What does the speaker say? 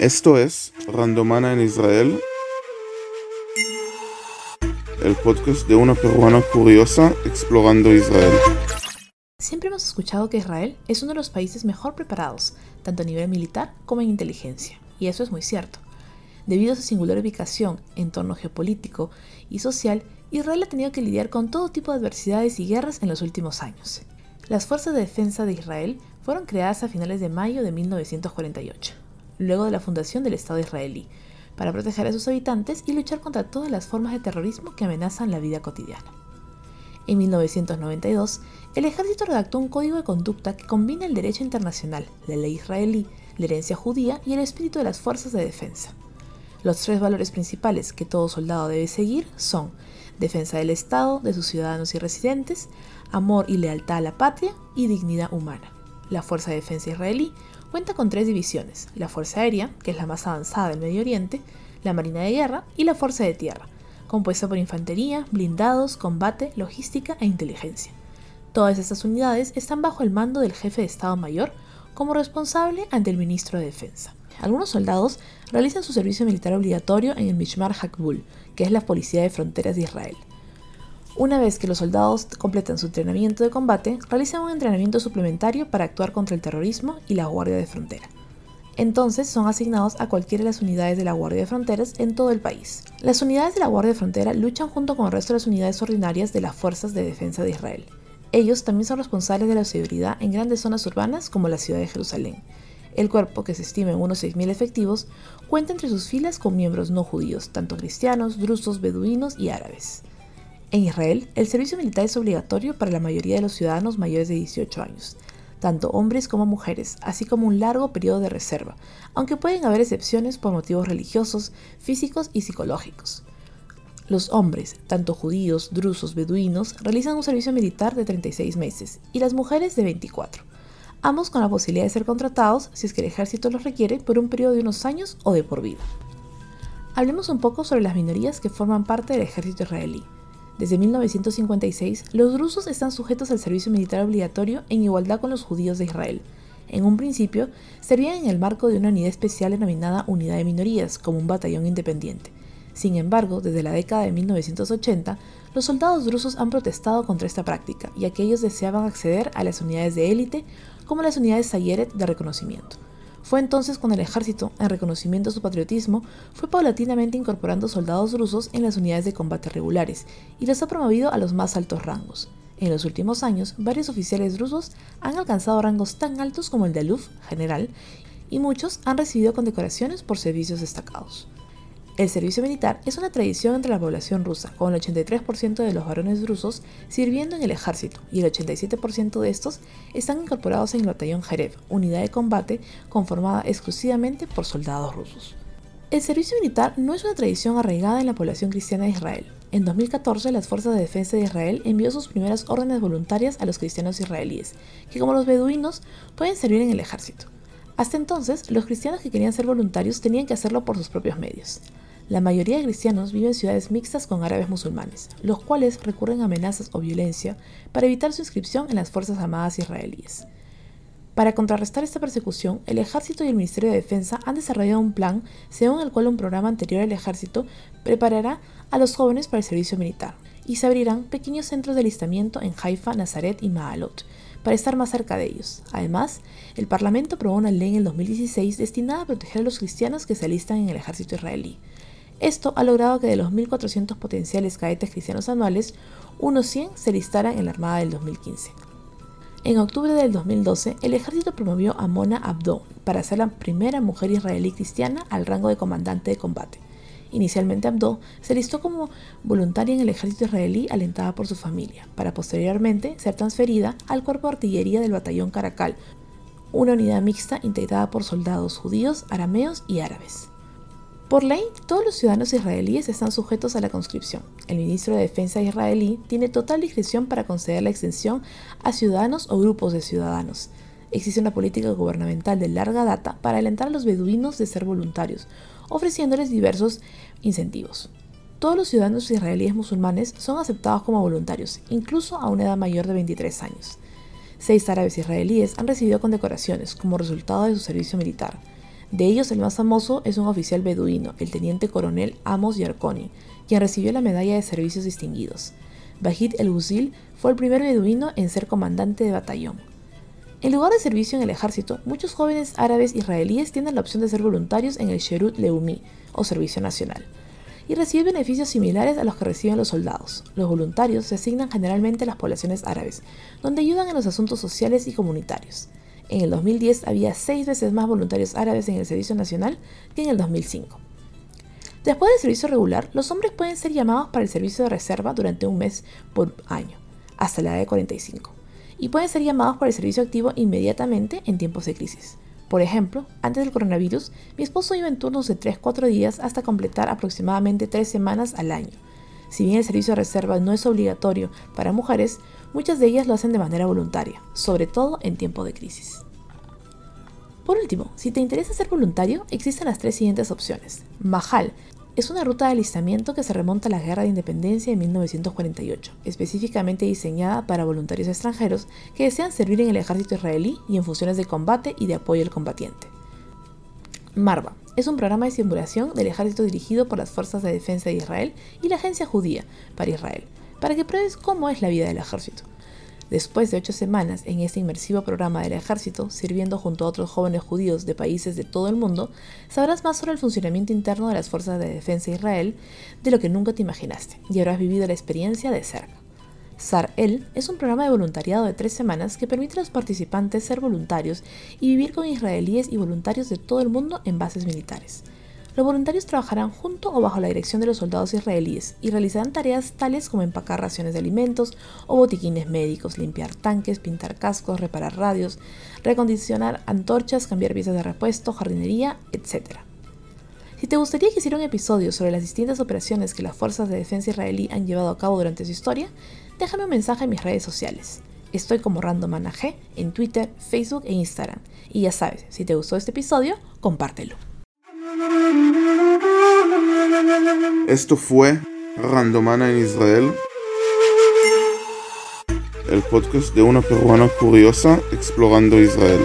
Esto es Randomana en Israel, el podcast de una peruana curiosa explorando Israel. Siempre hemos escuchado que Israel es uno de los países mejor preparados, tanto a nivel militar como en inteligencia, y eso es muy cierto. Debido a su singular ubicación, entorno geopolítico y social, Israel ha tenido que lidiar con todo tipo de adversidades y guerras en los últimos años. Las Fuerzas de Defensa de Israel fueron creadas a finales de mayo de 1948 luego de la fundación del Estado israelí, para proteger a sus habitantes y luchar contra todas las formas de terrorismo que amenazan la vida cotidiana. En 1992, el ejército redactó un código de conducta que combina el derecho internacional, la ley israelí, la herencia judía y el espíritu de las fuerzas de defensa. Los tres valores principales que todo soldado debe seguir son defensa del Estado, de sus ciudadanos y residentes, amor y lealtad a la patria y dignidad humana. La Fuerza de Defensa israelí Cuenta con tres divisiones, la Fuerza Aérea, que es la más avanzada del Medio Oriente, la Marina de Guerra y la Fuerza de Tierra, compuesta por infantería, blindados, combate, logística e inteligencia. Todas estas unidades están bajo el mando del jefe de Estado Mayor como responsable ante el ministro de Defensa. Algunos soldados realizan su servicio militar obligatorio en el Mishmar Hakbul, que es la Policía de Fronteras de Israel. Una vez que los soldados completan su entrenamiento de combate, realizan un entrenamiento suplementario para actuar contra el terrorismo y la Guardia de Frontera. Entonces son asignados a cualquiera de las unidades de la Guardia de Fronteras en todo el país. Las unidades de la Guardia de Frontera luchan junto con el resto de las unidades ordinarias de las Fuerzas de Defensa de Israel. Ellos también son responsables de la seguridad en grandes zonas urbanas como la ciudad de Jerusalén. El cuerpo, que se estima en unos 6.000 efectivos, cuenta entre sus filas con miembros no judíos, tanto cristianos, drusos, beduinos y árabes. En Israel, el servicio militar es obligatorio para la mayoría de los ciudadanos mayores de 18 años, tanto hombres como mujeres, así como un largo periodo de reserva, aunque pueden haber excepciones por motivos religiosos, físicos y psicológicos. Los hombres, tanto judíos, drusos, beduinos, realizan un servicio militar de 36 meses y las mujeres de 24, ambos con la posibilidad de ser contratados si es que el ejército los requiere por un periodo de unos años o de por vida. Hablemos un poco sobre las minorías que forman parte del ejército israelí. Desde 1956, los drusos están sujetos al servicio militar obligatorio en igualdad con los judíos de Israel. En un principio, servían en el marco de una unidad especial denominada Unidad de Minorías, como un batallón independiente. Sin embargo, desde la década de 1980, los soldados drusos han protestado contra esta práctica, ya que ellos deseaban acceder a las unidades de élite, como las unidades Sayeret de reconocimiento. Fue entonces cuando el ejército, en reconocimiento a su patriotismo, fue paulatinamente incorporando soldados rusos en las unidades de combate regulares y los ha promovido a los más altos rangos. En los últimos años, varios oficiales rusos han alcanzado rangos tan altos como el de Aluf, general, y muchos han recibido condecoraciones por servicios destacados. El servicio militar es una tradición entre la población rusa, con el 83% de los varones rusos sirviendo en el ejército y el 87% de estos están incorporados en el batallón Jereb, unidad de combate conformada exclusivamente por soldados rusos. El servicio militar no es una tradición arraigada en la población cristiana de Israel. En 2014, las Fuerzas de Defensa de Israel envió sus primeras órdenes voluntarias a los cristianos israelíes, que como los beduinos pueden servir en el ejército. Hasta entonces, los cristianos que querían ser voluntarios tenían que hacerlo por sus propios medios. La mayoría de cristianos viven en ciudades mixtas con árabes musulmanes, los cuales recurren a amenazas o violencia para evitar su inscripción en las Fuerzas Armadas israelíes. Para contrarrestar esta persecución, el Ejército y el Ministerio de Defensa han desarrollado un plan según el cual un programa anterior al Ejército preparará a los jóvenes para el servicio militar y se abrirán pequeños centros de alistamiento en Haifa, Nazaret y Maalot para estar más cerca de ellos. Además, el Parlamento aprobó una ley en el 2016 destinada a proteger a los cristianos que se alistan en el ejército israelí. Esto ha logrado que de los 1.400 potenciales cadetes cristianos anuales, unos 100 se listaran en la Armada del 2015. En octubre del 2012, el ejército promovió a Mona Abdo para ser la primera mujer israelí cristiana al rango de comandante de combate. Inicialmente Abdo se listó como voluntaria en el ejército israelí alentada por su familia, para posteriormente ser transferida al cuerpo de artillería del batallón Caracal, una unidad mixta integrada por soldados judíos, arameos y árabes. Por ley, todos los ciudadanos israelíes están sujetos a la conscripción. El ministro de Defensa israelí tiene total discreción para conceder la extensión a ciudadanos o grupos de ciudadanos. Existe una política gubernamental de larga data para alentar a los beduinos de ser voluntarios, ofreciéndoles diversos incentivos. Todos los ciudadanos israelíes musulmanes son aceptados como voluntarios, incluso a una edad mayor de 23 años. Seis árabes israelíes han recibido condecoraciones como resultado de su servicio militar. De ellos el más famoso es un oficial beduino, el teniente coronel Amos Yarkoni, quien recibió la medalla de servicios distinguidos. Bahid el Ghusil fue el primer beduino en ser comandante de batallón. En lugar de servicio en el ejército, muchos jóvenes árabes israelíes tienen la opción de ser voluntarios en el Sherut Leumi, o Servicio Nacional, y recibir beneficios similares a los que reciben los soldados. Los voluntarios se asignan generalmente a las poblaciones árabes, donde ayudan en los asuntos sociales y comunitarios. En el 2010 había seis veces más voluntarios árabes en el Servicio Nacional que en el 2005. Después del servicio regular, los hombres pueden ser llamados para el servicio de reserva durante un mes por año, hasta la edad de 45 y pueden ser llamados por el servicio activo inmediatamente en tiempos de crisis. Por ejemplo, antes del coronavirus, mi esposo iba en turnos de 3-4 días hasta completar aproximadamente 3 semanas al año. Si bien el servicio de reserva no es obligatorio para mujeres, muchas de ellas lo hacen de manera voluntaria, sobre todo en tiempo de crisis. Por último, si te interesa ser voluntario, existen las tres siguientes opciones. Mahal es una ruta de alistamiento que se remonta a la Guerra de Independencia de 1948, específicamente diseñada para voluntarios extranjeros que desean servir en el ejército israelí y en funciones de combate y de apoyo al combatiente. Marva es un programa de simulación del ejército dirigido por las Fuerzas de Defensa de Israel y la Agencia Judía para Israel, para que pruebes cómo es la vida del ejército. Después de ocho semanas en este inmersivo programa del ejército, sirviendo junto a otros jóvenes judíos de países de todo el mundo, sabrás más sobre el funcionamiento interno de las fuerzas de defensa de Israel de lo que nunca te imaginaste y habrás vivido la experiencia de cerca. SAR-EL es un programa de voluntariado de tres semanas que permite a los participantes ser voluntarios y vivir con israelíes y voluntarios de todo el mundo en bases militares. Los voluntarios trabajarán junto o bajo la dirección de los soldados israelíes y realizarán tareas tales como empacar raciones de alimentos o botiquines médicos, limpiar tanques, pintar cascos, reparar radios, recondicionar antorchas, cambiar piezas de repuesto, jardinería, etc. Si te gustaría que hiciera un episodio sobre las distintas operaciones que las fuerzas de defensa israelí han llevado a cabo durante su historia, déjame un mensaje en mis redes sociales. Estoy como RandomAnaG en Twitter, Facebook e Instagram. Y ya sabes, si te gustó este episodio, compártelo. Esto fue Randomana en Israel, el podcast de una peruana curiosa explorando Israel.